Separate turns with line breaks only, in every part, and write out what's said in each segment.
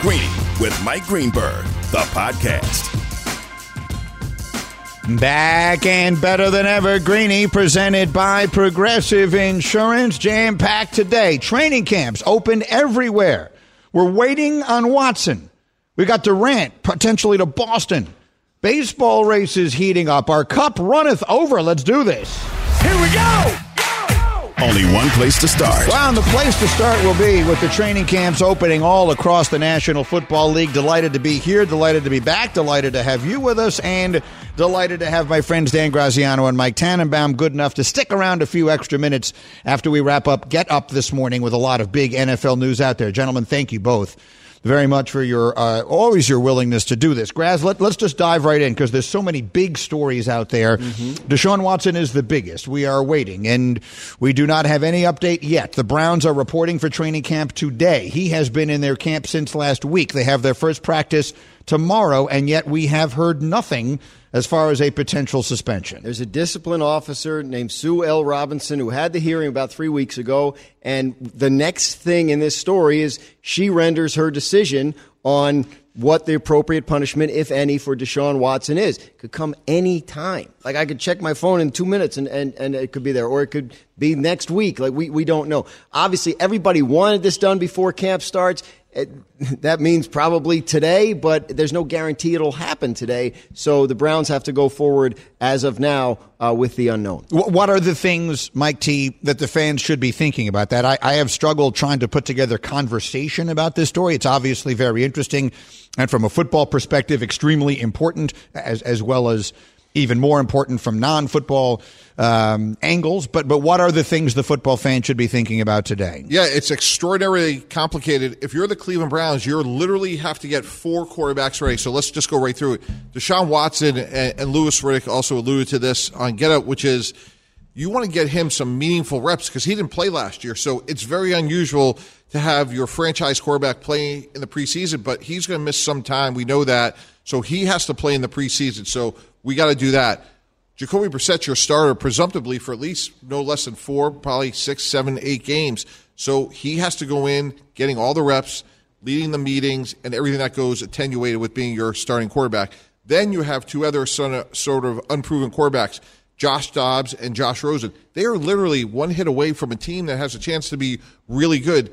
Greeny with Mike Greenberg, the podcast.
Back and better than ever, Greeny presented by Progressive Insurance. Jam packed today. Training camps open everywhere. We're waiting on Watson. We got Durant potentially to Boston. Baseball races heating up. Our cup runneth over. Let's do this.
Here we go! Only one place to start.
Well, and the place to start will be with the training camps opening all across the National Football League. Delighted to be here, delighted to be back, delighted to have you with us, and delighted to have my friends Dan Graziano and Mike Tannenbaum good enough to stick around a few extra minutes after we wrap up Get Up this morning with a lot of big NFL news out there. Gentlemen, thank you both very much for your uh, always your willingness to do this. Graz, let, us just dive right in because there's so many big stories out there. Mm-hmm. Deshaun Watson is the biggest. We are waiting, and we do not have any update yet. The Browns are reporting for training camp today. He has been in their camp since last week. They have their first practice tomorrow, and yet we have heard nothing as far as a potential suspension.
There's a discipline officer named Sue L. Robinson who had the hearing about three weeks ago, and the next thing in this story is she renders her decision on what the appropriate punishment, if any, for Deshaun Watson is. It could come any time. Like I could check my phone in two minutes and, and, and it could be there, or it could be next week. Like we, we don't know. Obviously, everybody wanted this done before camp starts. It, that means probably today, but there's no guarantee it'll happen today. So the Browns have to go forward as of now uh, with the unknown.
What are the things, Mike T, that the fans should be thinking about that? I, I have struggled trying to put together conversation about this story. It's obviously very interesting, and from a football perspective, extremely important, as as well as even more important from non-football um, angles. But but what are the things the football fan should be thinking about today?
Yeah, it's extraordinarily complicated. If you're the Cleveland Browns, you literally have to get four quarterbacks ready. So let's just go right through it. Deshaun Watson and, and Louis Riddick also alluded to this on Get Up, which is you want to get him some meaningful reps because he didn't play last year. So it's very unusual to have your franchise quarterback play in the preseason, but he's going to miss some time. We know that. So he has to play in the preseason. So we got to do that. Jacoby Brissett's your starter, presumptively for at least no less than four, probably six, seven, eight games. So he has to go in, getting all the reps, leading the meetings, and everything that goes attenuated with being your starting quarterback. Then you have two other sort of unproven quarterbacks, Josh Dobbs and Josh Rosen. They are literally one hit away from a team that has a chance to be really good.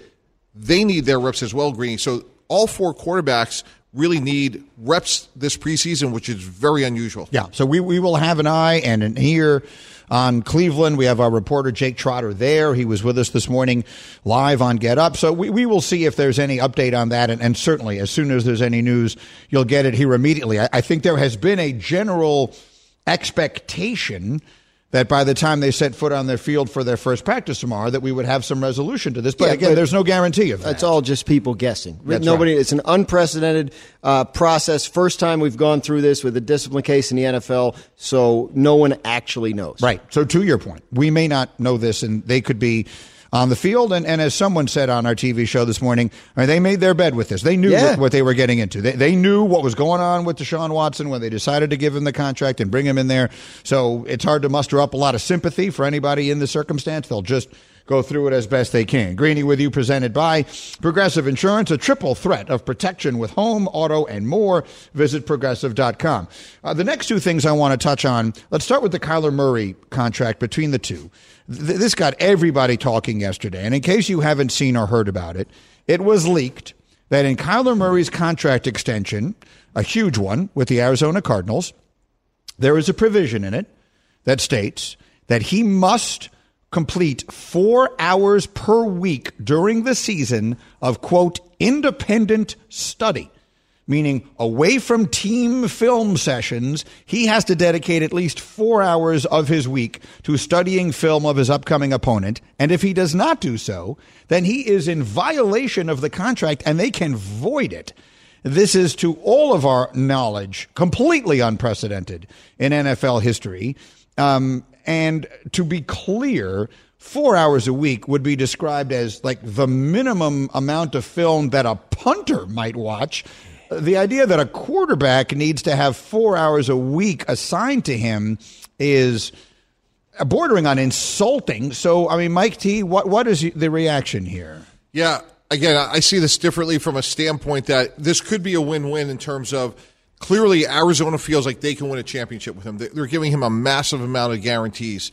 They need their reps as well, Greeny. So all four quarterbacks really need reps this preseason, which is very unusual.
Yeah, so we, we will have an eye and an ear on Cleveland. We have our reporter Jake Trotter there. He was with us this morning live on Get Up. So we, we will see if there's any update on that. And, and certainly, as soon as there's any news, you'll get it here immediately. I, I think there has been a general expectation that by the time they set foot on their field for their first practice tomorrow, that we would have some resolution to this. But yeah, again, but there's no guarantee of that.
It's all just people guessing.
That's
Nobody.
Right.
It's an unprecedented uh, process. First time we've gone through this with a discipline case in the NFL, so no one actually knows.
Right. So to your point, we may not know this, and they could be on the field. And, and as someone said on our TV show this morning, I mean, they made their bed with this. They knew yeah. what, what, they were getting into. They, they knew what was going on with Deshaun Watson when they decided to give him the contract and bring him in there. So it's hard to muster up a lot of sympathy for anybody in the circumstance. They'll just go through it as best they can. Greeny with you, presented by Progressive Insurance, a triple threat of protection with home, auto, and more. Visit progressive.com. Uh, the next two things I want to touch on let's start with the Kyler Murray contract between the two. Th- this got everybody talking yesterday. And in case you haven't seen or heard about it, it was leaked that in Kyler Murray's contract extension, a huge one with the Arizona Cardinals, there is a provision in it that states that he must complete four hours per week during the season of, quote, independent study. meaning away from team film sessions, he has to dedicate at least four hours of his week to studying film of his upcoming opponent. And if he does not do so, then he is in violation of the contract and they can void it. This is, to all of our knowledge, completely unprecedented in NFL history. Um, and to be clear, four hours a week would be described as like the minimum amount of film that a punter might watch. The idea that a quarterback needs to have four hours a week assigned to him is bordering on insulting. So, I mean, Mike T, what what is the reaction here?
Yeah, again, I see this differently from a standpoint that this could be a win-win in terms of clearly Arizona feels like they can win a championship with him. They're giving him a massive amount of guarantees.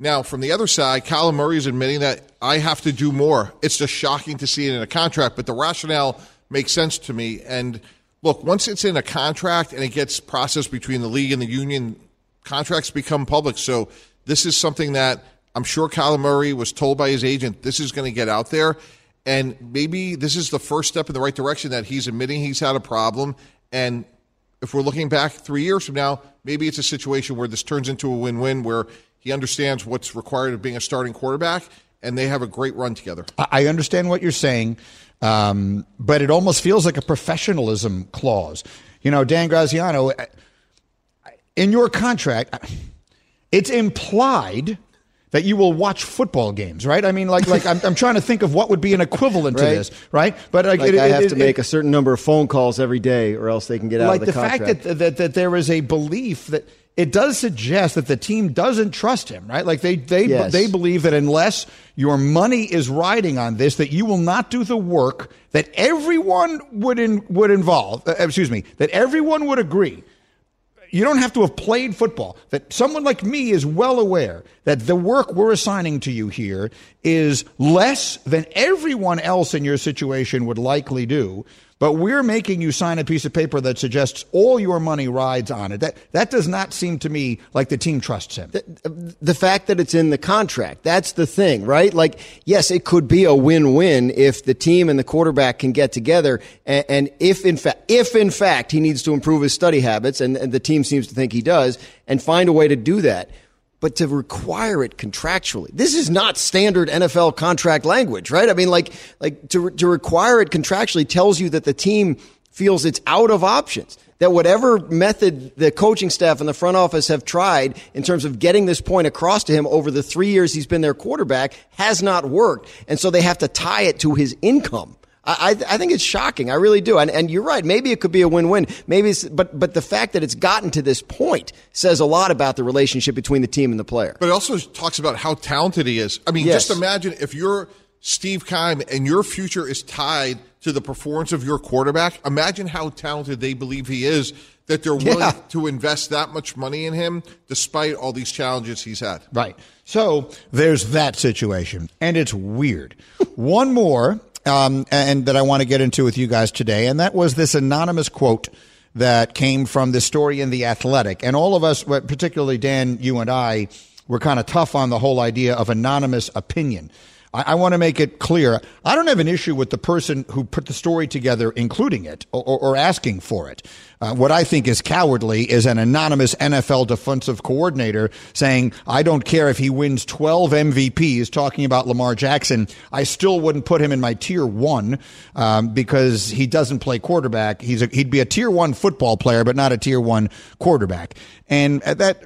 Now, from the other side, Kyler Murray is admitting that I have to do more. It's just shocking to see it in a contract, but the rationale makes sense to me. And look, once it's in a contract and it gets processed between the league and the union, contracts become public. So this is something that I'm sure Kyler Murray was told by his agent this is going to get out there. And maybe this is the first step in the right direction that he's admitting he's had a problem. And if we're looking back three years from now, maybe it's a situation where this turns into a win win where he understands what's required of being a starting quarterback, and they have a great run together.
I understand what you're saying, um, but it almost feels like a professionalism clause. You know, Dan Graziano, in your contract, it's implied that you will watch football games, right? I mean, like, like I'm, I'm trying to think of what would be an equivalent
right.
to this, right?
But like, like it, I have it, to it, make a certain number of phone calls every day, or else they can get out
like
of the,
the
contract.
fact that, that that there is a belief that it does suggest that the team doesn't trust him, right? Like they they yes. they believe that unless your money is riding on this, that you will not do the work that everyone would in, would involve. Uh, excuse me, that everyone would agree. You don't have to have played football. That someone like me is well aware that the work we're assigning to you here is less than everyone else in your situation would likely do but we're making you sign a piece of paper that suggests all your money rides on it. That that does not seem to me like the team trusts him.
The, the fact that it's in the contract, that's the thing, right? Like, yes, it could be a win-win if the team and the quarterback can get together, and, and if in fact, if in fact he needs to improve his study habits, and, and the team seems to think he does, and find a way to do that but to require it contractually. This is not standard NFL contract language, right? I mean, like, like to, to require it contractually tells you that the team feels it's out of options. That whatever method the coaching staff and the front office have tried in terms of getting this point across to him over the three years he's been their quarterback has not worked. And so they have to tie it to his income. I, I think it's shocking. I really do. And, and you're right. Maybe it could be a win-win. Maybe but, but the fact that it's gotten to this point says a lot about the relationship between the team and the player.
But it also talks about how talented he is. I mean, yes. just imagine if you're Steve Keim and your future is tied to the performance of your quarterback. Imagine how talented they believe he is that they're willing yeah. to invest that much money in him despite all these challenges he's had.
Right. So there's that situation. And it's weird. One more um, and that I want to get into with you guys today. And that was this anonymous quote that came from this story in The Athletic. And all of us, particularly Dan, you and I, were kind of tough on the whole idea of anonymous opinion. I, I want to make it clear. I don't have an issue with the person who put the story together, including it or, or, asking for it. Uh, what I think is cowardly is an anonymous NFL defensive coordinator saying, I don't care if he wins 12 MVPs, talking about Lamar Jackson. I still wouldn't put him in my tier one um, because he doesn't play quarterback. He's a, he'd be a tier one football player, but not a tier one quarterback. And that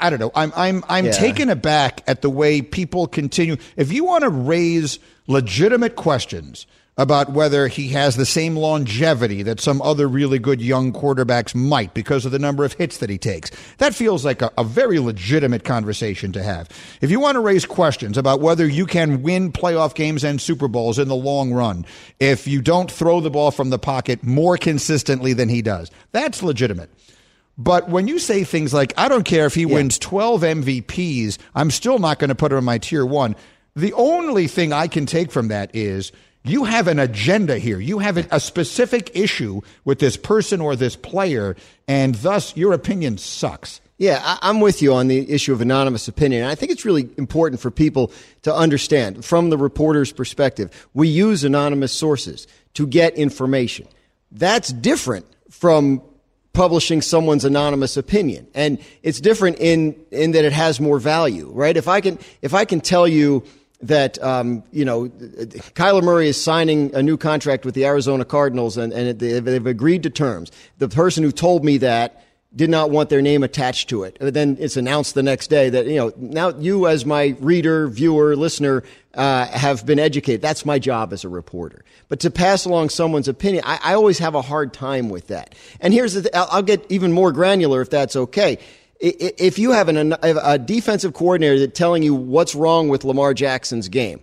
I don't know. I'm I'm I'm yeah. taken aback at the way people continue. If you want to raise legitimate questions about whether he has the same longevity that some other really good young quarterbacks might because of the number of hits that he takes. That feels like a, a, very legitimate conversation to have. If you want to raise questions about whether you can win playoff games and Super Bowls in the long run if you don't throw the ball from the pocket more consistently than he does, that's legitimate. But when you say things like, I don't care if he yeah. wins 12 MVPs, I'm still not going to put him in my tier one. The only thing I can take from that is you have an agenda here. You have a specific issue with this person or this player, and thus your opinion sucks.
Yeah, I'm with you on the issue of anonymous opinion. I think it's really important for people to understand from the reporter's perspective. We use anonymous sources to get information. That's different from publishing someone's anonymous opinion. And it's different in, in that it has more value, right? If I can, if I can tell you that, um, you know, Kyler Murray is signing a new contract with the Arizona Cardinals and, and they've agreed to terms. The person who told me that did not want their name attached to it. Then it's announced the next day that, you know, now you as my reader, viewer, listener, uh, have been educated. That's my job as a reporter. But to pass along someone's opinion, I, I always have a hard time with that. And here's the, th- I'll get even more granular if that's okay. If you have an, a defensive coordinator that telling you what's wrong with Lamar Jackson's game,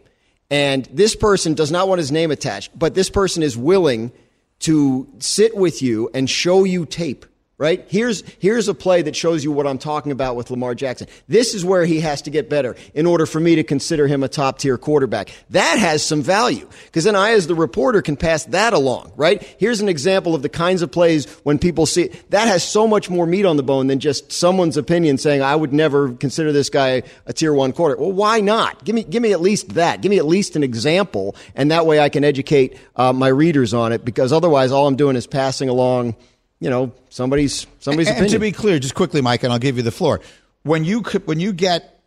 and this person does not want his name attached, but this person is willing to sit with you and show you tape right? Here's, here's a play that shows you what I'm talking about with Lamar Jackson. This is where he has to get better in order for me to consider him a top tier quarterback. That has some value because then I, as the reporter, can pass that along, right? Here's an example of the kinds of plays when people see that has so much more meat on the bone than just someone's opinion saying, I would never consider this guy a tier one quarter. Well, why not? Give me, give me at least that. Give me at least an example. And that way I can educate uh, my readers on it because otherwise all I'm doing is passing along you know somebody's somebody's
and,
opinion.
And to be clear, just quickly, Mike, and I'll give you the floor. When you when you get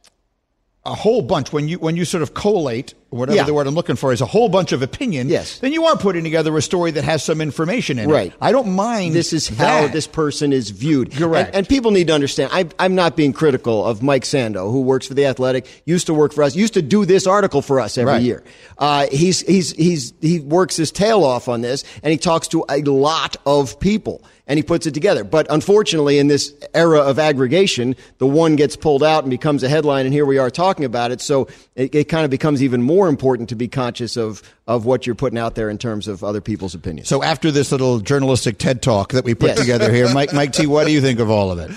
a whole bunch when you when you sort of collate whatever yeah. the word I'm looking for is a whole bunch of opinion.
Yes.
Then you are putting together a story that has some information in
right.
it. I don't mind.
This is
that.
how this person is viewed.
Correct.
And, and people need to understand. I, I'm not being critical of Mike Sando, who works for the Athletic, used to work for us, used to do this article for us every
right.
year. Uh, he's he's he's he works his tail off on this, and he talks to a lot of people and he puts it together. But unfortunately, in this era of aggregation, the one gets pulled out and becomes a headline, and here we are talking about it. So it, it kind of becomes even more important to be conscious of of what you're putting out there in terms of other people's opinions.
So after this little journalistic TED talk that we put yes. together here, Mike Mike T, what do you think of all of it?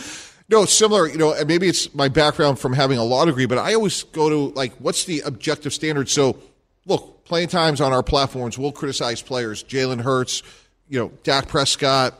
No, similar. You know, maybe it's my background from having a law degree, but I always go to like, what's the objective standard? So, look, playing times on our platforms, we'll criticize players. Jalen Hurts, you know, Dak Prescott,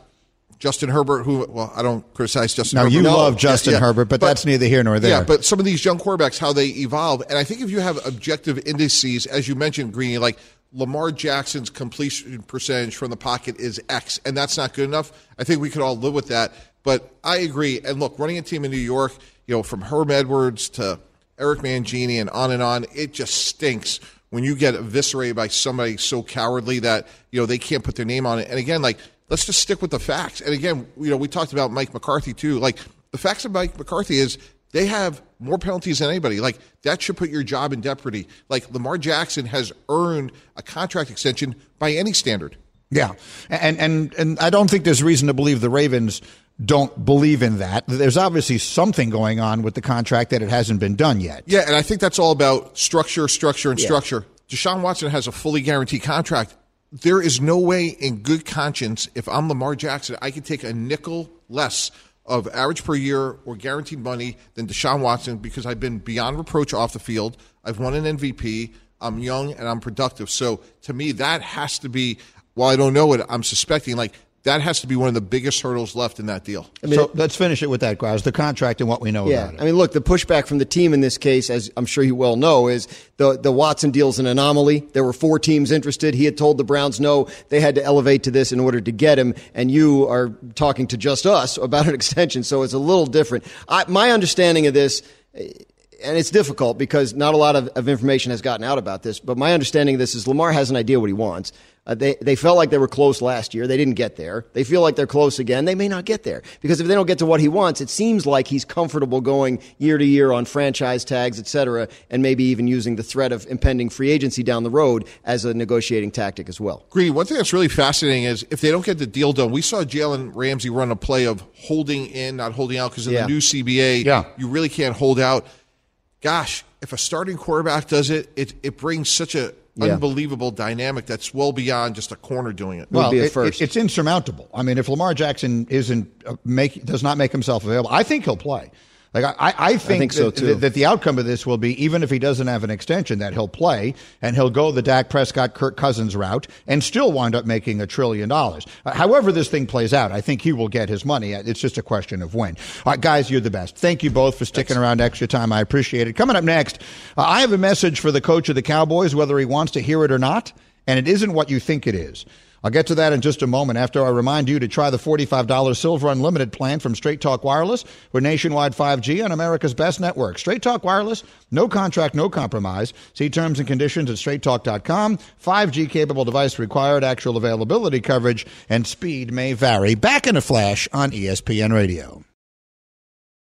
Justin Herbert, who well, I don't criticize Justin.
Now
Herbert.
you
no,
love Justin yeah, yeah. Herbert, but, but, that's neither here nor there.
Yeah, but some of these young quarterbacks, how they evolve, and I think if you have objective indices, as you mentioned, Greeny, like Lamar Jackson's completion percentage from the pocket is X, and that's not good enough. I think we could all live with that. But I agree. And look, running a team in New York, you know, from Herm Edwards to Eric Mangini and on and on, it just stinks when you get eviscerated by somebody so cowardly that you know they can't put their name on it. And again, like let's just stick with the facts. And again, you know, we talked about Mike McCarthy too. Like the facts of Mike McCarthy is they have more penalties than anybody. Like that should put your job in jeopardy. Like Lamar Jackson has earned a contract extension by any standard.
Yeah, and and and I don't think there's reason to believe the Ravens don't believe in that. There's obviously something going on with the contract that it hasn't been done yet.
Yeah, and I think that's all about structure, structure, and yeah. structure. Deshaun Watson has a fully guaranteed contract there is no way in good conscience, if I'm Lamar Jackson, I could take a nickel less of average per year or guaranteed money than Deshaun Watson because I've been beyond reproach off the field. I've won an MVP. I'm young and I'm productive. So to me, that has to be, while I don't know it, I'm suspecting like that has to be one of the biggest hurdles left in that deal.
I mean, so let's finish it with that, guys. The contract and what we know
yeah,
about it.
I mean, look, the pushback from the team in this case, as I'm sure you well know, is the the Watson deal's an anomaly. There were four teams interested. He had told the Browns no, they had to elevate to this in order to get him, and you are talking to just us about an extension, so it's a little different. I, my understanding of this eh, and it's difficult because not a lot of, of, information has gotten out about this. But my understanding of this is Lamar has an idea what he wants. Uh, they, they felt like they were close last year. They didn't get there. They feel like they're close again. They may not get there because if they don't get to what he wants, it seems like he's comfortable going year to year on franchise tags, et cetera, and maybe even using the threat of impending free agency down the road as a negotiating tactic as well.
Green, one thing that's really fascinating is if they don't get the deal done, we saw Jalen Ramsey run a play of holding in, not holding out, because in yeah. the new CBA,
yeah.
you really can't hold out. Gosh, if a starting quarterback does it, it, it brings such a yeah. unbelievable dynamic that's well beyond just a corner doing it.
Well, it, it, it's insurmountable. I mean, if Lamar Jackson isn't uh, make does not make himself available, I think he'll play. Like I, I think, I
think so
that, that, the outcome of this will be even if he doesn't have an extension, that he'll play and he'll go the Dak Prescott, Kirk Cousins route and still wind up making a trillion dollars. Uh, however, this thing plays out, I think he will get his money. It's just a question of when. All right, guys, you're the best. Thank you both for sticking Thanks. around extra time. I appreciate it. Coming up next, uh, I have a message for the coach of the Cowboys, whether he wants to hear it or not, and it isn't what you think it is. I'll get to that in just a moment after I remind you to try the $45 Silver Unlimited plan from Straight Talk Wireless with nationwide 5G on America's best network. Straight Talk Wireless, no contract, no compromise. See terms and conditions at straighttalk.com. 5G capable device required, actual availability coverage, and speed may vary. Back in a flash on ESPN Radio.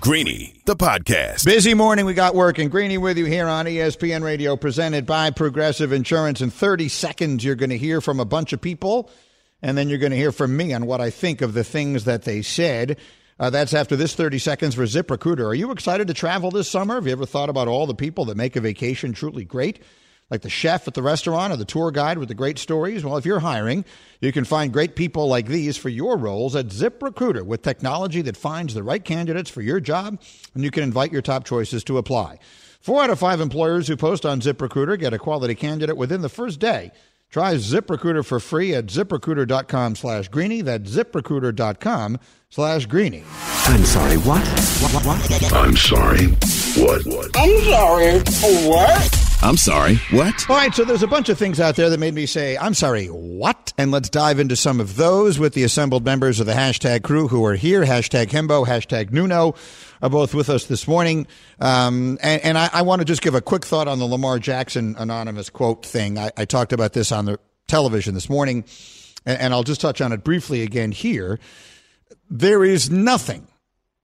Greeny, the podcast.
Busy morning. We got work and Greeny with you here on ESPN Radio, presented by Progressive Insurance. In 30 seconds, you're going to hear from a bunch of people, and then you're going to hear from me on what I think of the things that they said. Uh, that's after this 30 seconds for ZipRecruiter. Are you excited to travel this summer? Have you ever thought about all the people that make a vacation truly great? Like the chef at the restaurant or the tour guide with the great stories? Well, if you're hiring, you can find great people like these for your roles at ZipRecruiter with technology that finds the right candidates for your job, and you can invite your top choices to apply. Four out of five employers who post on ZipRecruiter get a quality candidate within the first day. Try ZipRecruiter for free at ziprecruiter.com slash greeny. That's ziprecruiter.com slash greeny.
I'm sorry, what? What, what, what?
I'm sorry. What? What?
I'm sorry. What?
I'm sorry. What?
All right, so there's a bunch of things out there that made me say, I'm sorry, what? And let's dive into some of those with the assembled members of the hashtag crew who are here. Hashtag Hembo, hashtag Nuno are both with us this morning. Um, and, and I, I want to just give a quick thought on the Lamar Jackson anonymous quote thing. I, I talked about this on the television this morning, and, and I'll just touch on it briefly again here. There is nothing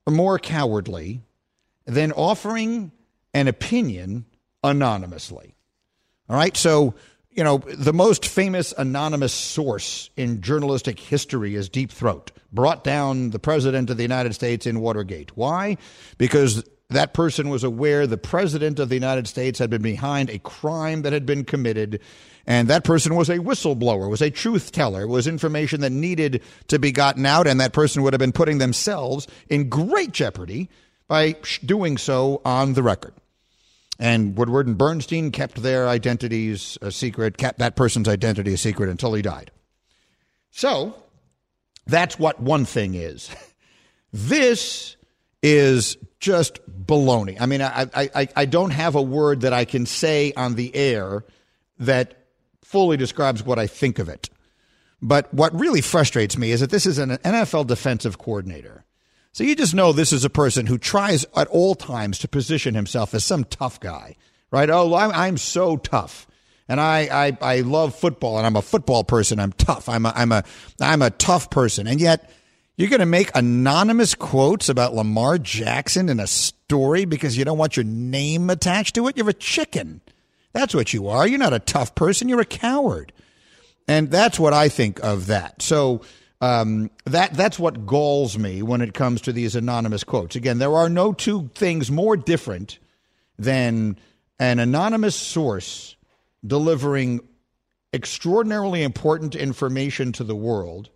more cowardly than offering an opinion anonymously. All right. So, you know, the most famous anonymous source in journalistic history is Deep Throat, brought down the president of the United States in Watergate. Why? Because that person was aware the president of the United States had been behind a crime that had been committed. And that person was a whistleblower, was a truth teller, was information that needed to be gotten out. And that person would have been putting themselves in great jeopardy by doing so on the record. And Woodward and Bernstein kept their identities a secret, kept that person's identity a secret until he died. So that's what one thing is. This is just baloney. I mean, I, I, I don't have a word that I can say on the air that fully describes what I think of it. But what really frustrates me is that this is an NFL defensive coordinator so you just know this is a person who tries at all times to position himself as some tough guy, right? Oh, I'm, I'm so tough. And I, I, I love football and I'm a football person. I'm tough. I'm a, I'm a, I'm a tough person. And yet you're going to make anonymous quotes about Lamar Jackson in a story because you don't want your name attached to it. You're a chicken. That's what you are. You're not a tough person. You're a coward. And that's what I think of that. So, um, that that's what galls me when it comes to these anonymous quotes. Again, there are no two things more different than an anonymous source delivering extraordinarily important information to the world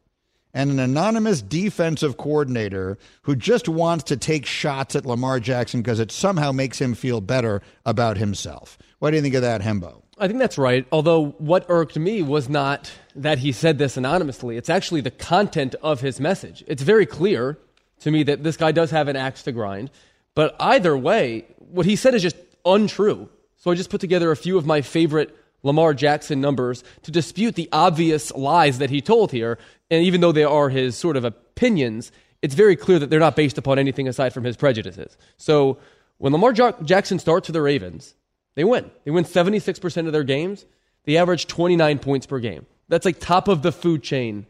and an anonymous defensive coordinator who just wants to take shots at Lamar Jackson because it somehow makes him feel better about himself. What do you think of that, Hembo?
I think that's right. Although what irked me was not that he said this anonymously, it's actually the content of his message. It's very clear to me that this guy does have an axe to grind. But either way, what he said is just untrue. So I just put together a few of my favorite Lamar Jackson numbers to dispute the obvious lies that he told here. And even though they are his sort of opinions, it's very clear that they're not based upon anything aside from his prejudices. So when Lamar Jackson starts for the Ravens, they win. They win 76% of their games. They average 29 points per game. That's like top of the food chain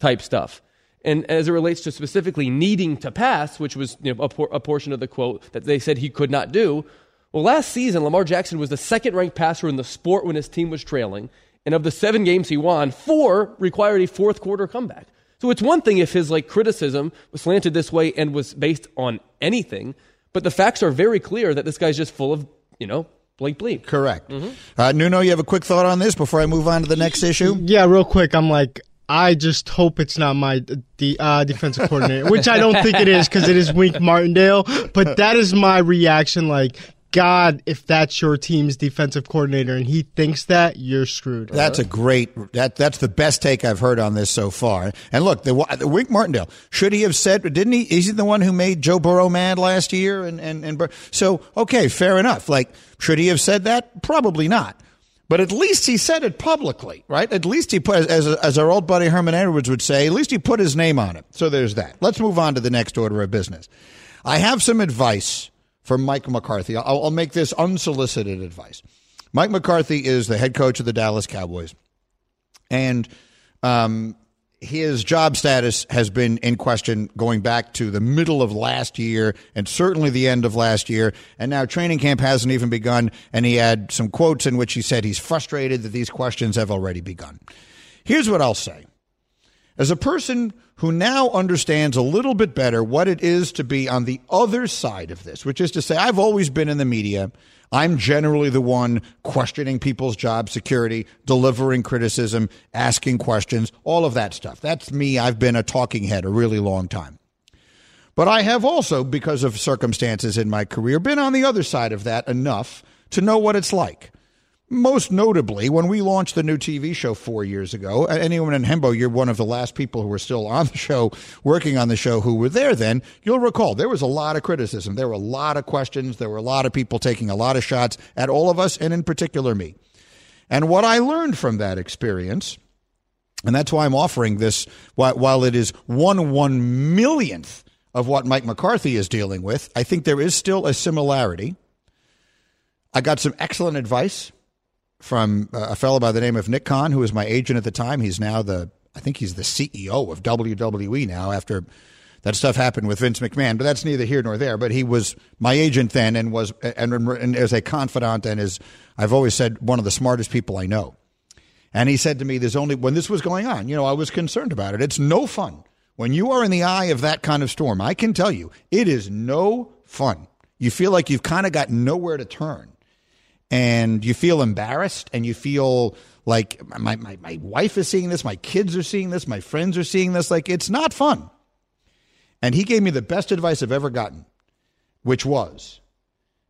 type stuff. And as it relates to specifically needing to pass, which was you know, a, por- a portion of the quote that they said he could not do, well, last season, Lamar Jackson was the second ranked passer in the sport when his team was trailing. And of the seven games he won, four required a fourth quarter comeback. So it's one thing if his like criticism was slanted this way and was based on anything, but the facts are very clear that this guy's just full of, you know, bleep bleep.
Correct. Mm-hmm. Uh, Nuno, you have a quick thought on this before I move on to the next issue?
Yeah, real quick. I'm like, I just hope it's not my the uh, defensive coordinator, which I don't think it is because it is Wink Martindale. But that is my reaction. Like, God, if that's your team's defensive coordinator and he thinks that, you're screwed.
That's a great. That that's the best take I've heard on this so far. And look, the, the Wink Martindale should he have said? Didn't he? Is he the one who made Joe Burrow mad last year? And and and so okay, fair enough. Like, should he have said that? Probably not. But at least he said it publicly, right? At least he put, as, as our old buddy Herman Edwards would say, at least he put his name on it. So there's that. Let's move on to the next order of business. I have some advice for Mike McCarthy. I'll, I'll make this unsolicited advice. Mike McCarthy is the head coach of the Dallas Cowboys, and um, his job status has been in question going back to the middle of last year and certainly the end of last year. And now training camp hasn't even begun. And he had some quotes in which he said he's frustrated that these questions have already begun. Here's what I'll say. As a person who now understands a little bit better what it is to be on the other side of this, which is to say, I've always been in the media. I'm generally the one questioning people's job security, delivering criticism, asking questions, all of that stuff. That's me. I've been a talking head a really long time. But I have also, because of circumstances in my career, been on the other side of that enough to know what it's like. Most notably, when we launched the new TV show four years ago, anyone in Hembo, you're one of the last people who were still on the show, working on the show, who were there then. You'll recall there was a lot of criticism. There were a lot of questions. There were a lot of people taking a lot of shots at all of us, and in particular me. And what I learned from that experience, and that's why I'm offering this, while it is one one millionth of what Mike McCarthy is dealing with, I think there is still a similarity. I got some excellent advice from uh, a fellow by the name of Nick Khan, who was my agent at the time. He's now the, I think he's the CEO of WWE now after that stuff happened with Vince McMahon, but that's neither here nor there. But he was my agent then and was, and, and as a confidant and is, I've always said, one of the smartest people I know. And he said to me, there's only, when this was going on, you know, I was concerned about it. It's no fun. When you are in the eye of that kind of storm, I can tell you, it is no fun. You feel like you've kind of got nowhere to turn and you feel embarrassed and you feel like my, my, my wife is seeing this, my kids are seeing this, my friends are seeing this. Like it's not fun. And he gave me the best advice I've ever gotten, which was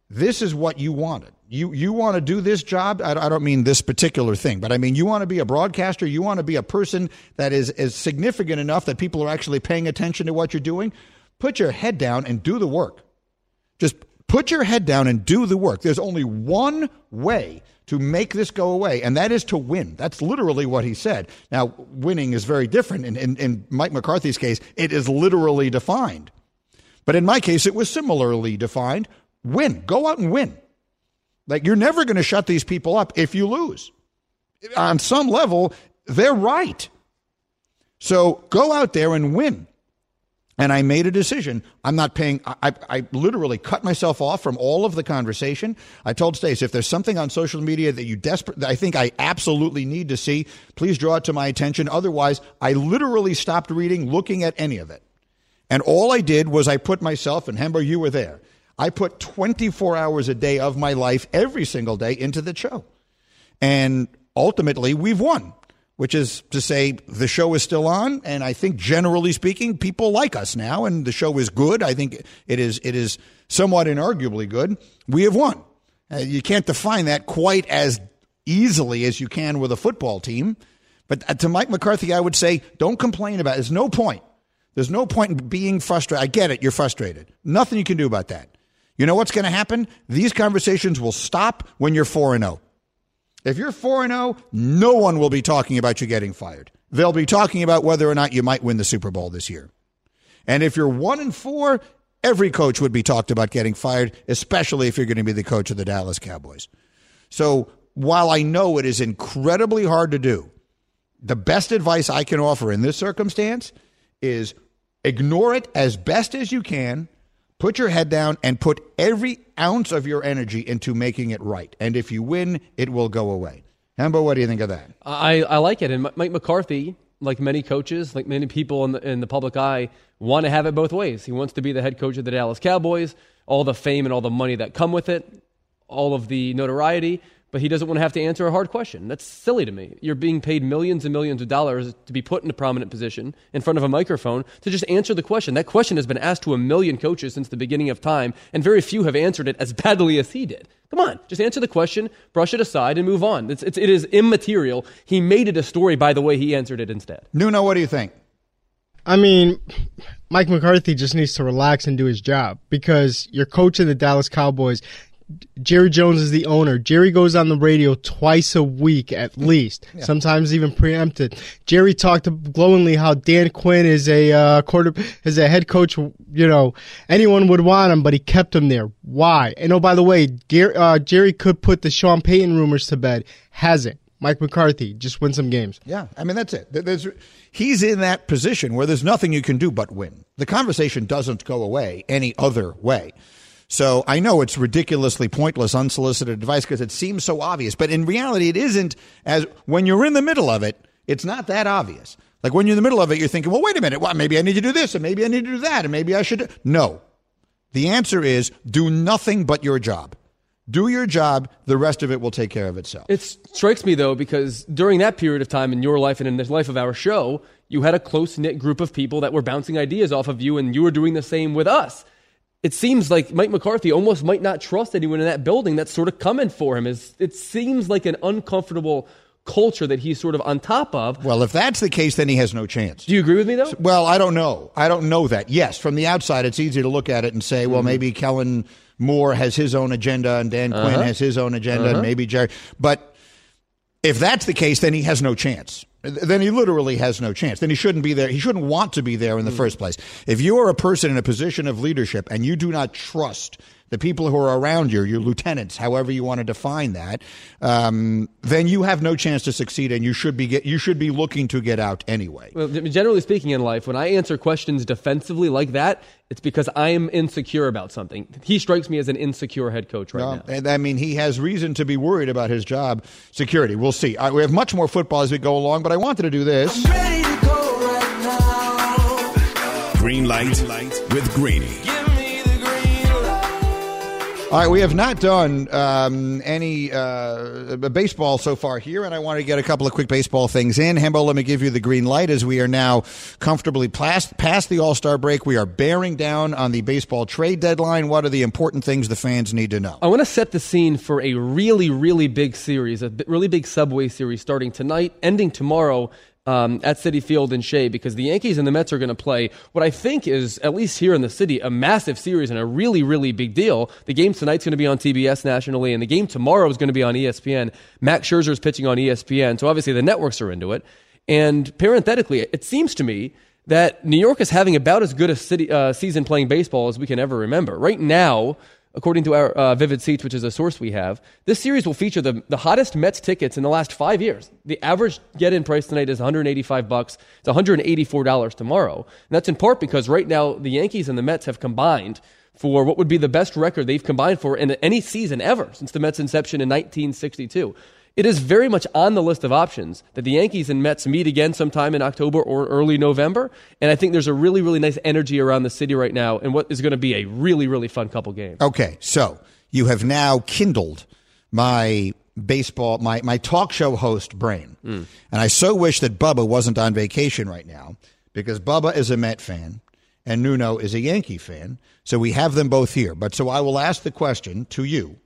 this is what you wanted. You, you want to do this job. I, I don't mean this particular thing, but I mean you want to be a broadcaster. You want to be a person that is, is significant enough that people are actually paying attention to what you're doing. Put your head down and do the work. Just Put your head down and do the work. There's only one way to make this go away, and that is to win. That's literally what he said. Now, winning is very different. In, in, in, Mike McCarthy's case, it is literally defined. But in my case, it was similarly defined win. Go out and win. Like, you're never going to shut these people up if you lose. On some level, they're right. So go out there and win. And I made a decision. I'm not paying. I, I literally cut myself off from all of the conversation. I told Stace, if there's something on social media that you desperate, I think I absolutely need to see, please draw it to my attention. Otherwise, I literally stopped reading, looking at any of it. And all I did was I put myself, and Hembo, you were there. I put 24 hours a day of my life every single day into the show. And ultimately, we've won which is to say the show is still on and i think generally speaking people like us now and the show is good. I think it is it is somewhat inarguably good. We have won. Uh, you can't define that quite as easily as you can with a football team but uh, to mike mccarthy i would say don't complain about it there's no point. There's no point in being frustrated. I get it you're frustrated. Nothing you can do about that. You know what's going to happen? These conversations will stop when you're 4 and 0 If you're 4 0, no one will be talking about you getting fired. They'll be talking about whether or not you might win the Super Bowl this year. And if you're 1 and 4, every coach would be talked about getting fired, especially if you're going to be the coach of the Dallas Cowboys. So while I know it is incredibly hard to do, the best advice I can offer in this circumstance is ignore it as best as you can Put your head down and put every ounce of your energy into making it right. And if you win, it will go away. Hembo, what do you think of that?
I, I like it. And Mike McCarthy, like many coaches, like many people in the, in the public eye, want to have it both ways. He wants to be the head coach of the Dallas Cowboys, all the fame and all the money that come with it, all of the notoriety but he doesn't want to have to answer a hard question. That's silly to me. You're being paid millions and millions of dollars to be put in a prominent position in front of a microphone to just answer the question. That question has been asked to a million coaches since the beginning of time, and very few have answered it as badly as he did. Come on, just answer the question, brush it aside, and move on. It's, it's it is immaterial. He made it a story by the way he answered it instead.
Nuno, what do you think?
I mean, Mike McCarthy just needs to relax and do his job because you're coaching the Dallas Cowboys. Jerry Jones is the owner. Jerry goes on the radio twice a week at least, yeah. sometimes even preempted. Jerry talked glowingly how Dan Quinn is a uh, quarter is a head coach. You know, anyone would want him, but he kept him there. Why? And oh, by the way, Jerry, uh, Jerry could put the Sean Payton rumors to bed. Hasn't. Mike McCarthy just win some games.
Yeah, I mean that's it. There's, he's in that position where there's nothing you can do but win. The conversation doesn't go away any other way. So I know it's ridiculously pointless, unsolicited advice because it seems so obvious, but in reality, it isn't. As when you're in the middle of it, it's not that obvious. Like when you're in the middle of it, you're thinking, well, wait a minute, well, maybe I need to do this, and maybe I need to do that, and maybe I should. No. The answer is do nothing but your job. Do your job, the rest of it will take care of itself.
It strikes me, though, because during that period of time in your life and in the life of our show, you had a close knit group of people that were bouncing ideas off of you, and you were doing the same with us it seems like Mike McCarthy almost might not trust anyone in that building that's sort of coming for him. Is it seems like an uncomfortable culture that he's sort of on top of.
Well, if that's the case, then he has no chance.
Do you agree with me though?
Well, I don't know. I don't know that. Yes, from the outside, it's easy to look at it and say, well, mm-hmm. maybe Kellen Moore has his own agenda and Dan uh-huh. Quinn has his own agenda uh-huh. and maybe Jerry. But if that's the case, then he has no chance then he literally has no chance. Then he shouldn't be there. He shouldn't want to be there in the mm. first place. If you are a person in a position of leadership and you do not trust the people who are around you, your lieutenants, however you want to define that, um, then you have no chance to succeed, and you should be get, you should be looking to get out anyway.
Well, generally speaking, in life, when I answer questions defensively like that, it's because I am insecure about something. He strikes me as an insecure head coach right no, now.
And I mean, he has reason to be worried about his job security. We'll see. Right, we have much more football as we go along, but I wanted to do this.
Green light with Greeny.
All right, we have not done um, any uh, baseball so far here, and I want to get a couple of quick baseball things in. Hembo, let me give you the green light as we are now comfortably past, past the All Star break. We are bearing down on the baseball trade deadline. What are the important things the fans need to know?
I want to set the scene for a really, really big series, a really big Subway series starting tonight, ending tomorrow um, at Citi Field in Shea because the Yankees and the Mets are going to play what I think is, at least here in the city, a massive series and a really, really big deal. The game tonight's going to be on TBS nationally, and the game tomorrow is going to be on ESPN. Max Scherzer is pitching on ESPN, so obviously the networks are into it. And parenthetically, it seems to me that New York is having about as good a city, uh, season playing baseball as we can ever remember. Right now, according to our uh, Vivid Seats, which is a source we have, this series will feature the, the hottest Mets tickets in the last five years. The average get-in price tonight is 185 bucks. It's 184 dollars tomorrow, and that's in part because right now the Yankees and the Mets have combined for what would be the best record they've combined for in any season ever since the Mets' inception in 1962. It is very much on the list of options that the Yankees and Mets meet again sometime in October or early November. And I think there's a really, really nice energy around the city right now and what is going to be a really, really fun couple games.
Okay. So you have now kindled my baseball, my, my talk show host brain. Mm. And I so wish that Bubba wasn't on vacation right now because Bubba is a Met fan and Nuno is a Yankee fan. So we have them both here. But so I will ask the question to you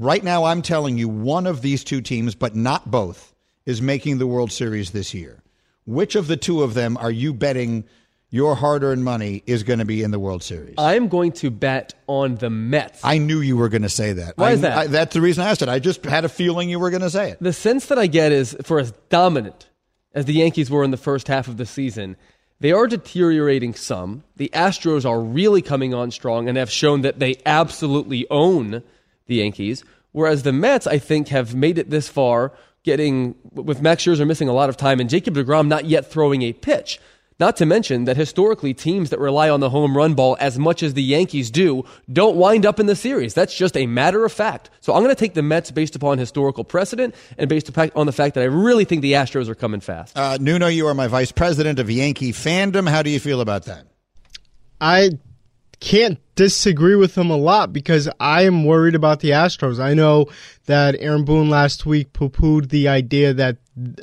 Right now, I'm telling you one of these two teams, but not both, is making the World Series this year. Which of the two of them are you betting your hard earned money is going to be in the World Series?
I'm going to bet on the Mets.
I knew you were going to say that.
Why
I,
is that?
I, that's the reason I asked it. I just had a feeling you were going to say it.
the sense that I get is for as dominant as the Yankees were in the first half of the season, they are deteriorating some. The Astros are really coming on strong and have shown that they absolutely own the Yankees. Whereas the Mets, I think, have made it this far, getting with Max Scherzer missing a lot of time and Jacob DeGrom not yet throwing a pitch. Not to mention that historically, teams that rely on the home run ball as much as the Yankees do don't wind up in the series. That's just a matter of fact. So I'm going to take the Mets based upon historical precedent and based on the fact that I really think the Astros are coming fast.
Uh, Nuno, you are my vice president of Yankee fandom. How do you feel about that?
I can't disagree with him a lot because I am worried about the Astros. I know that Aaron Boone last week poo pooed the idea that,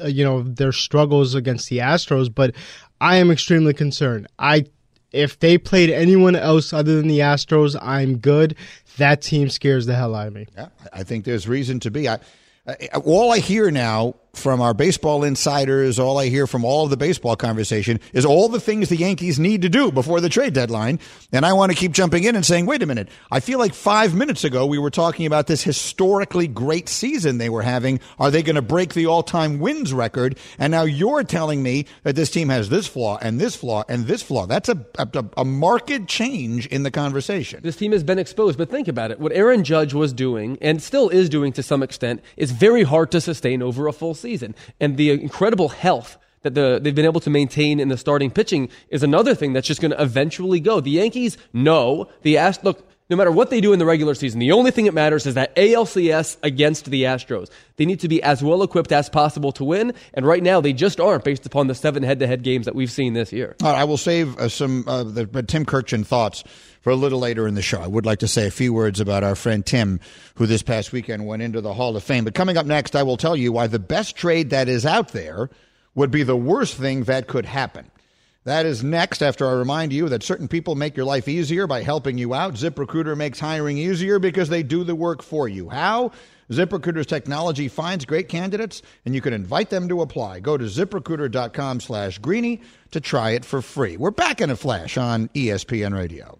uh, you know, their struggles against the Astros, but I am extremely concerned. I if they played anyone else other than the Astros, I'm good. That team scares the hell out of me.
Yeah, I think there's reason to be. I, I, all I hear now from our baseball insiders, all I hear from all of the baseball conversation is all the things the Yankees need to do before the trade deadline. And I want to keep jumping in and saying, wait a minute. I feel like five minutes ago we were talking about this historically great season they were having. Are they going to break the all time wins record? And now you're telling me that this team has this flaw and this flaw and this flaw. That's a, a, a marked change in the conversation.
This team has been exposed, but think about it. What Aaron Judge was doing, and still is doing to some extent, is very hard to sustain over a full season season. And the incredible health that the, they've been able to maintain in the starting pitching is another thing that's just going to eventually go. The Yankees know the Ast- look. No matter what they do in the regular season, the only thing that matters is that ALCS against the Astros. They need to be as well equipped as possible to win, and right now they just aren't based upon the seven head-to-head games that we've seen this year.
I will save uh, some uh, the, Tim Kurkjian thoughts for a little later in the show. I would like to say a few words about our friend Tim, who this past weekend went into the Hall of Fame. But coming up next, I will tell you why the best trade that is out there would be the worst thing that could happen. That is next after I remind you that certain people make your life easier by helping you out. ZipRecruiter makes hiring easier because they do the work for you. How? ZipRecruiter's technology finds great candidates and you can invite them to apply. Go to ziprecruiter.com slash greeny to try it for free. We're back in a flash on ESPN Radio.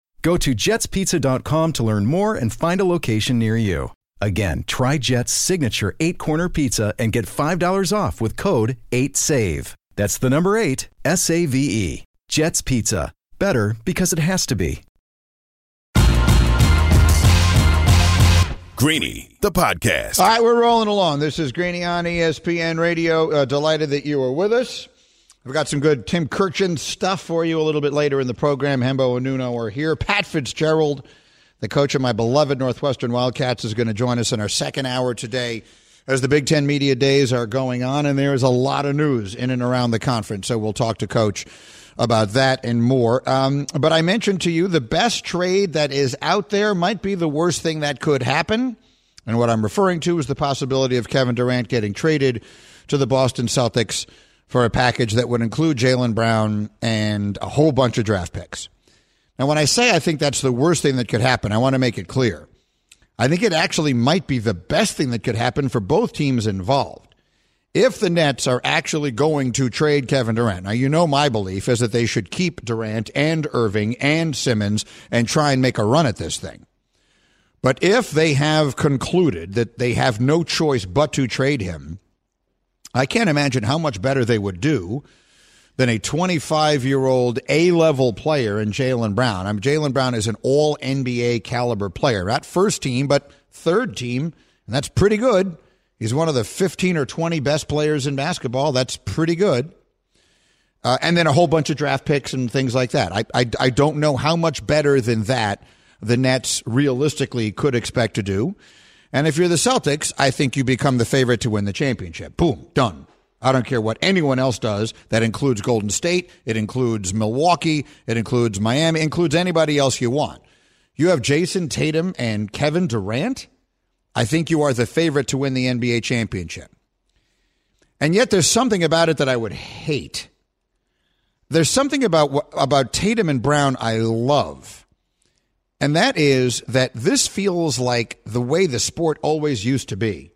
Go to jetspizza.com to learn more and find a location near you. Again, try Jet's signature eight corner pizza and get $5 off with code 8SAVE. That's the number eight, S A V E. Jet's Pizza. Better because it has to be.
Greeny, the podcast.
All right, we're rolling along. This is Greeny on ESPN Radio. Uh, delighted that you are with us. We've got some good Tim Kurkjian stuff for you a little bit later in the program. Hembo and Nuno are here. Pat Fitzgerald, the coach of my beloved Northwestern Wildcats, is going to join us in our second hour today as the Big Ten Media Days are going on, and there is a lot of news in and around the conference. So we'll talk to Coach about that and more. Um, but I mentioned to you the best trade that is out there might be the worst thing that could happen. And what I'm referring to is the possibility of Kevin Durant getting traded to the Boston Celtics for a package that would include Jaylen Brown and a whole bunch of draft picks. Now, when I say I think that's the worst thing that could happen, I want to make it clear. I think it actually might be the best thing that could happen for both teams involved. If the Nets are actually going to trade Kevin Durant, now you know my belief is that they should keep Durant and Irving and Simmons and try and make a run at this thing. But if they have concluded that they have no choice but to trade him, I can't imagine how much better they would do than a 25 year old A level player in Jaylen Brown. I mean, Jaylen Brown is an all NBA caliber player, not first team, but third team, and that's pretty good. He's one of the 15 or 20 best players in basketball. That's pretty good. Uh, and then a whole bunch of draft picks and things like that. I, I, I don't know how much better than that the Nets realistically could expect to do. And if you're the Celtics, I think you become the favorite to win the championship. Boom, done. I don't care what anyone else does. That includes Golden State. It includes Milwaukee. It includes Miami. It includes anybody else you want. You have Jayson Tatum and Kevin Durant. I think you are the favorite to win the NBA championship. And yet there's something about it that I would hate. There's something about about Tatum and Brown I love. And that is that this feels like the way the sport always used to be.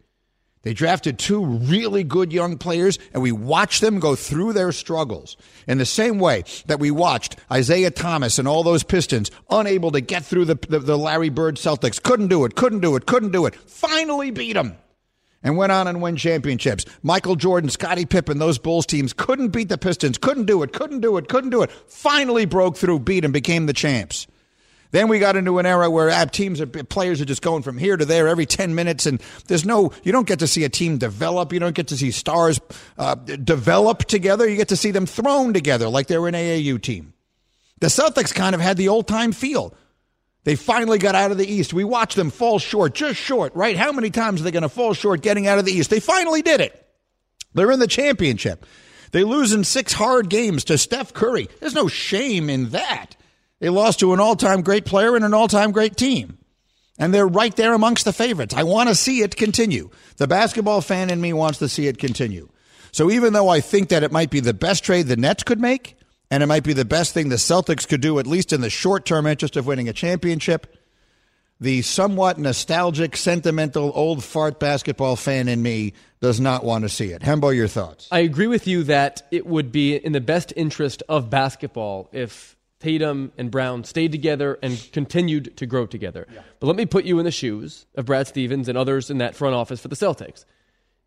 They drafted two really good young players, and we watched them go through their struggles in the same way that we watched Isiah Thomas and all those Pistons unable to get through the, the, the Larry Bird Celtics. Couldn't do it, couldn't do it, couldn't do it. Finally beat them and went on and win championships. Michael Jordan, Scottie Pippen, those Bulls teams couldn't beat the Pistons, couldn't do it, couldn't do it, couldn't do it. Finally broke through, beat them, became the champs. Then we got into an era where teams are players are just going from here to there every 10 minutes and there's no you don't get to see a team develop, you don't get to see stars uh, develop together, you get to see them thrown together like they were an AAU team. The Celtics kind of had the old-time feel. They finally got out of the East. We watched them fall short, just short, right? How many times are they going to fall short getting out of the East? They finally did it. They're in the championship. They lose in six hard games to Steph Curry. There's no shame in that. They lost to an all time great player and an all time great team. And they're right there amongst the favorites. I want to see it continue. The basketball fan in me wants to see it continue. So even though I think that it might be the best trade the Nets could make, and it might be the best thing the Celtics could do, at least in the short term interest of winning a championship, the somewhat nostalgic, sentimental, old fart basketball fan in me does not want to see it. Hembo, your thoughts?
I agree with you that it would be in the best interest of basketball if Tatum and Brown stayed together and continued to grow together. Yeah. But let me put you in the shoes of Brad Stevens and others in that front office for the Celtics.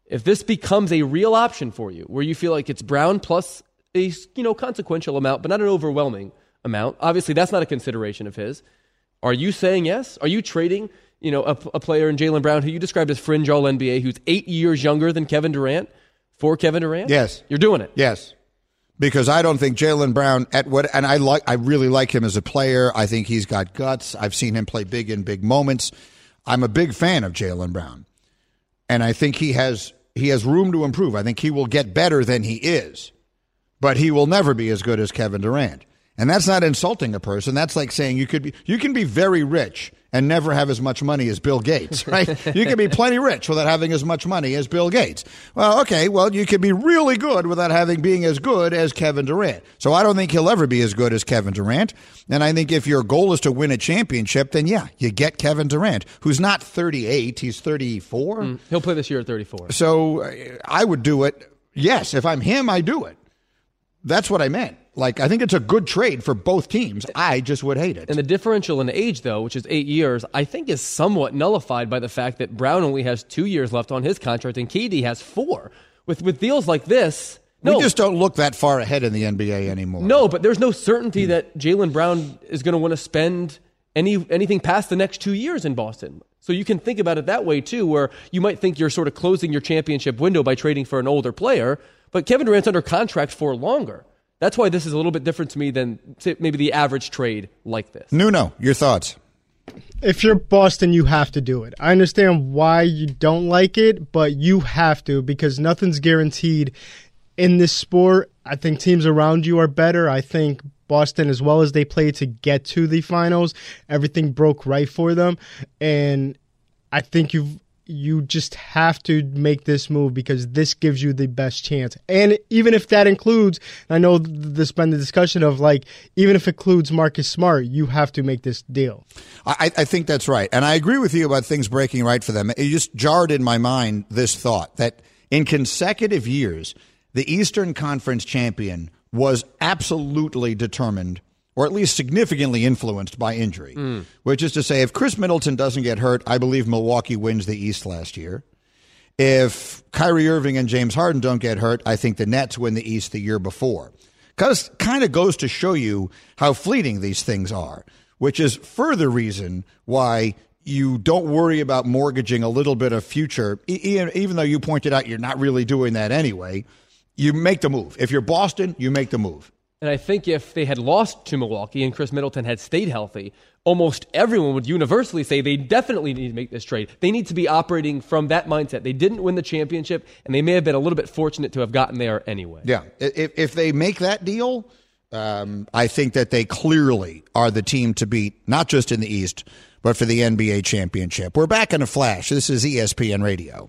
If this becomes a real option for you, where you feel like it's Brown plus a you know consequential amount, but not an overwhelming amount, obviously that's not a consideration of his. Are you saying yes? Are you trading you know a, a player in Jaylen Brown who you described as fringe All NBA, who's eight years younger than Kevin Durant, for Kevin Durant?
Yes,
you're doing it.
Yes because I don't think Jaylen Brown at what and I like I really like him as a player. I think he's got guts. I've seen him play big in big moments. I'm a big fan of Jaylen Brown, and I think he has he has room to improve. I think he will get better than he is, but he will never be as good as Kevin Durant. And that's not insulting a person. That's like saying you could be you can be very rich and never have as much money as Bill Gates, right? you can be plenty rich without having as much money as Bill Gates. Well, okay, well, you can be really good without having being as good as Kevin Durant. So I don't think he'll ever be as good as Kevin Durant. And I think if your goal is to win a championship, then yeah, you get Kevin Durant, who's not 38, he's 34. Mm,
he'll play this year at 34.
So uh, I would do it. Yes, if I'm him, I do it. That's what I meant. Like, I think it's a good trade for both teams. I just would hate it.
And the differential in age, though, which is eight years, I think is somewhat nullified by the fact that Brown only has two years left on his contract and KD has four. With, with deals like this, no.
We just don't look that far ahead in the NBA anymore.
No, but there's no certainty mm. that Jaylen Brown is going to want to spend any anything past the next two years in Boston. So you can think about it that way too, where you might think you're sort of closing your championship window by trading for an older player, but Kevin Durant's under contract for longer. That's why this is a little bit different to me than maybe the average trade like this.
Nuno, your thoughts?
If you're Boston, you have to do it. I understand why you don't like it, but you have to because nothing's guaranteed in this sport. I think teams around you are better. I think Boston, as well as they played to get to the finals, everything broke right for them. And I think you've you just have to make this move because this gives you the best chance. And even if that includes, I know there's been the discussion of like, even if it includes Marcus Smart, you have to make this deal.
I, I think that's right. And I agree with you about things breaking right for them. It just jarred in my mind this thought that in consecutive years, the Eastern Conference champion was absolutely determined or at least significantly influenced by injury. Mm. Which is to say, if Khris Middleton doesn't get hurt, I believe Milwaukee wins the East last year. If Kyrie Irving and James Harden don't get hurt, I think the Nets win the East the year before. Because kind of goes to show you how fleeting these things are, which is further reason why you don't worry about mortgaging a little bit of future, even though you pointed out you're not really doing that anyway. You make the move. If you're Boston, you make the move.
And I think if they had lost to Milwaukee and Khris Middleton had stayed healthy, almost everyone would universally say they definitely need to make this trade. They need to be operating from that mindset. They didn't win the championship, and they may have been a little bit fortunate to have gotten there anyway.
Yeah. If, if they make that deal, um, I think that they clearly are the team to beat, not just in the East, but for the NBA championship. We're back in a flash. This is ESPN Radio.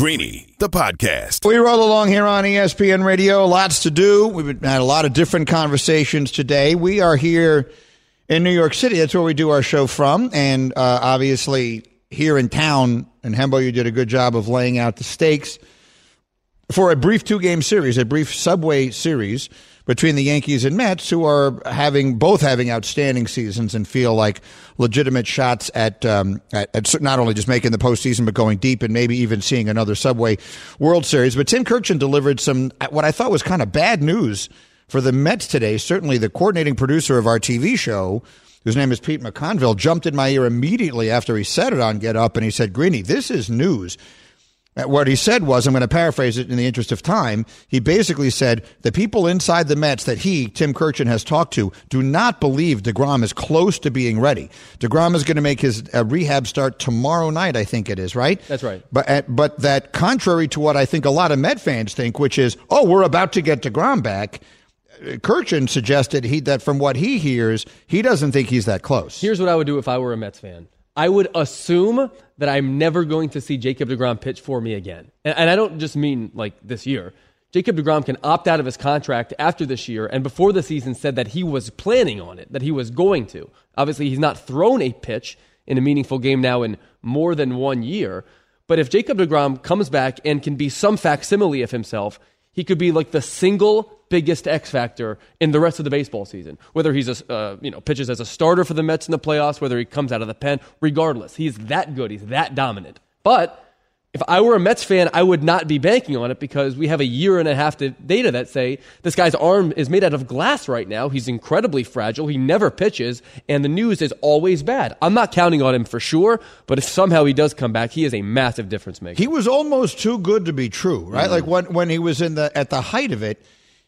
Greeny, the podcast.
We roll along here on ESPN Radio. Lots to do. We've had a lot of different conversations today. We are here in New York City. That's where we do our show from. And uh, obviously, here in town, and Hembo, you did a good job of laying out the stakes for a brief two game series, a brief subway series between the Yankees and Mets, who are having both having outstanding seasons and feel like legitimate shots at, um, at, at not only just making the postseason but going deep and maybe even seeing another Subway World Series. But Tim Kurkjian delivered some what I thought was kind of bad news for the Mets today. Certainly, the coordinating producer of our TV show whose name is Pete McConville, jumped in my ear immediately after he said it on Get Up, and he said, Greeny, this is news. Uh, what he said was, I'm going to paraphrase it in the interest of time. He basically said the people inside the Mets that he, Tim Kurkjian, has talked to do not believe DeGrom is close to being ready. DeGrom is going to make his uh, rehab start tomorrow night, I think it is, right?
That's right.
But, uh, but that contrary to what I think a lot of Met fans think, which is, oh, we're about to get DeGrom back, Kurkjian suggested he that from what he hears, he doesn't think he's that close.
Here's what I would do if I were a Mets fan. I would assume that I'm never going to see Jacob DeGrom pitch for me again. And, and I don't just mean like this year. Jacob DeGrom can opt out of his contract after this year and before the season said that he was planning on it, that he was going to. Obviously, he's not thrown a pitch in a meaningful game now in more than one year. But if Jacob DeGrom comes back and can be some facsimile of himself, he could be like the single biggest X factor in the rest of the baseball season. Whether he's a uh, you know pitches as a starter for the Mets in the playoffs, whether he comes out of the pen, regardless, he's that good. He's that dominant. But if I were a Mets fan, I would not be banking on it because we have a year and a half to data that say this guy's arm is made out of glass right now. He's incredibly fragile. He never pitches, and the news is always bad. I'm not counting on him for sure, but if somehow he does come back, he is a massive difference maker.
He was almost too good to be true, right? Mm-hmm. Like when when he was in the at the height of it,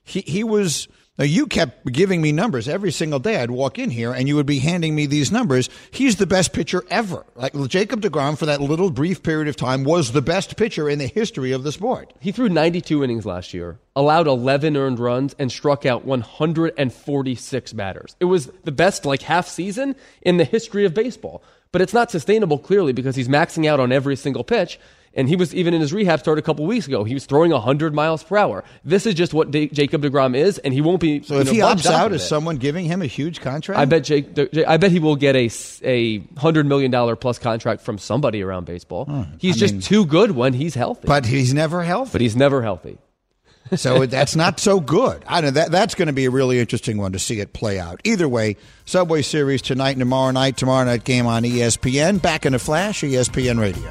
he he was now, you kept giving me numbers every single day. I'd walk in here and you would be handing me these numbers. He's the best pitcher ever. Like Jacob DeGrom, for that little brief period of time, was the best pitcher in the history of the sport.
He threw 92 innings last year, allowed 11 earned runs, and struck out 146 batters. It was the best, like, half season in the history of baseball. But it's not sustainable, clearly, because he's maxing out on every single pitch. And he was even in his rehab start a couple weeks ago. He was throwing 100 miles per hour. This is just what D- Jacob DeGrom is, and he won't be.
So if know, he opts out, is someone giving him a huge contract?
I bet Jake. I bet he will get a a hundred million dollar plus contract from somebody around baseball. Hmm. He's I just mean, too good when he's healthy.
But he's never healthy.
But he's never healthy.
so that's not so good. I know that that's going to be a really interesting one to see it play out. Either way, Subway Series tonight and tomorrow night. Tomorrow night game on ESPN. Back in a flash, ESPN Radio.